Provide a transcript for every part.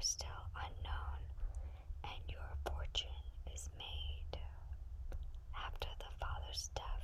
are still unknown, and your fortune is made. After the father's death,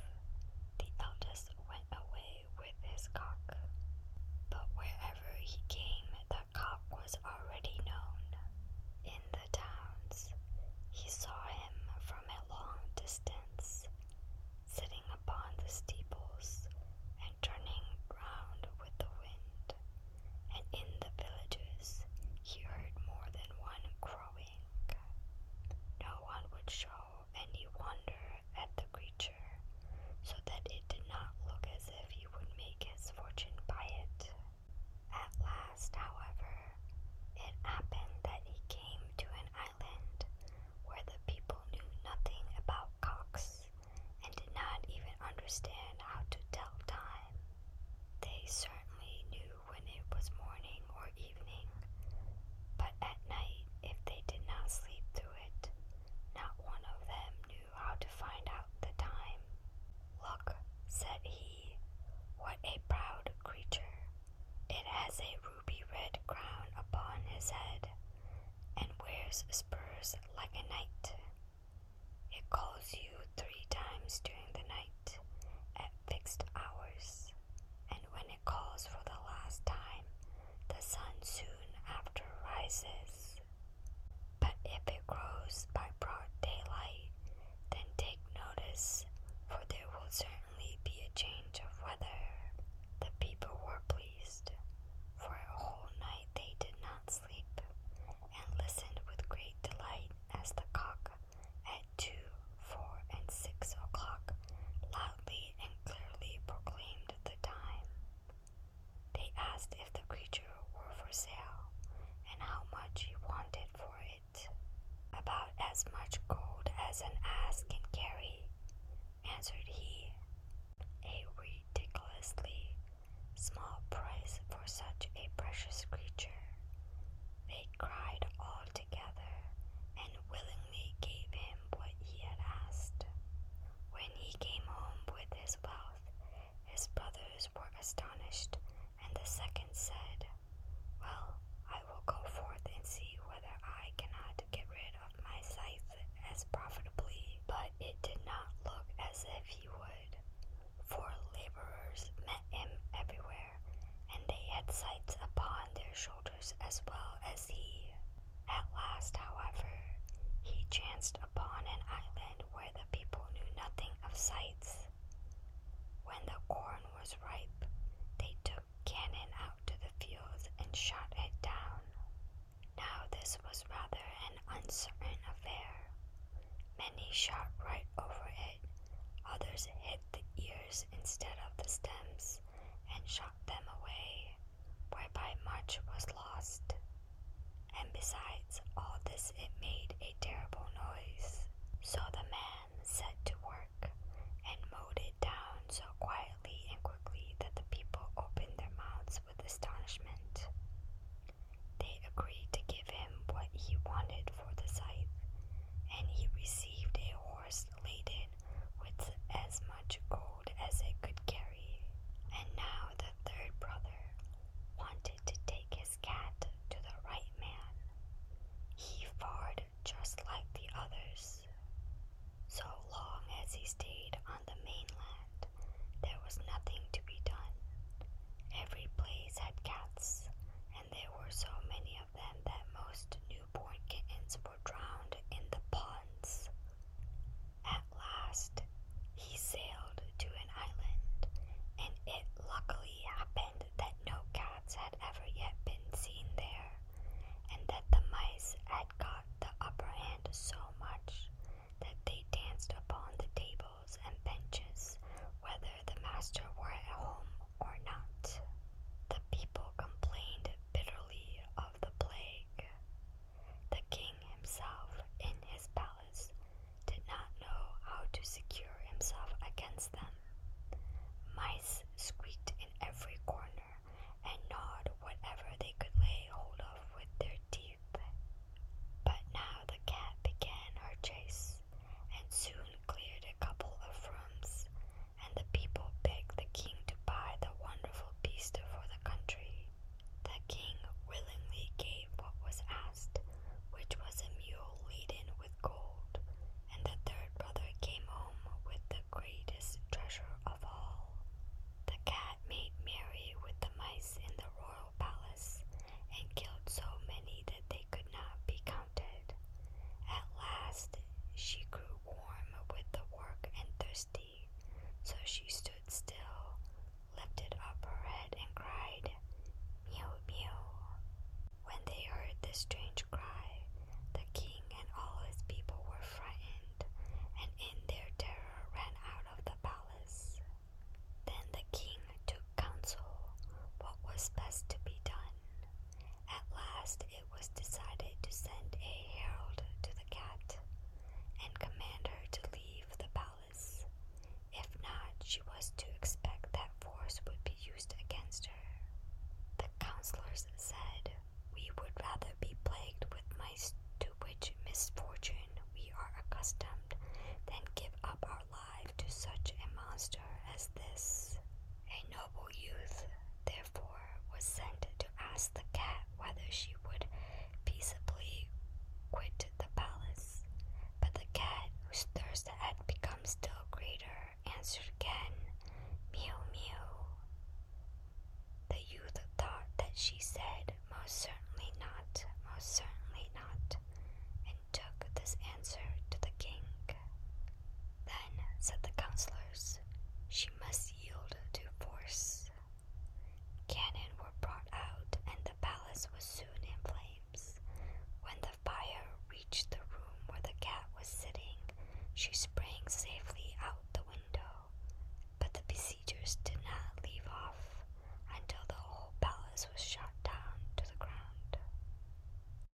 spurs like a knight. It calls you three times during much gold as an ass can carry, answered he. A ridiculously small price for such a precious creature. as he. At last, however, he chanced upon an island where the people knew nothing of scythes. When the corn was ripe, they took cannon out to the fields and shot it down. Now, this was rather an uncertain affair. Many shot right over it, others hit the ears instead of the stems and shot them away, whereby much was lost. wanted for the scythe, and he received a horse laden with as much gold as it could carry. And now the third brother wanted to take his cat to the right man. He fared justly.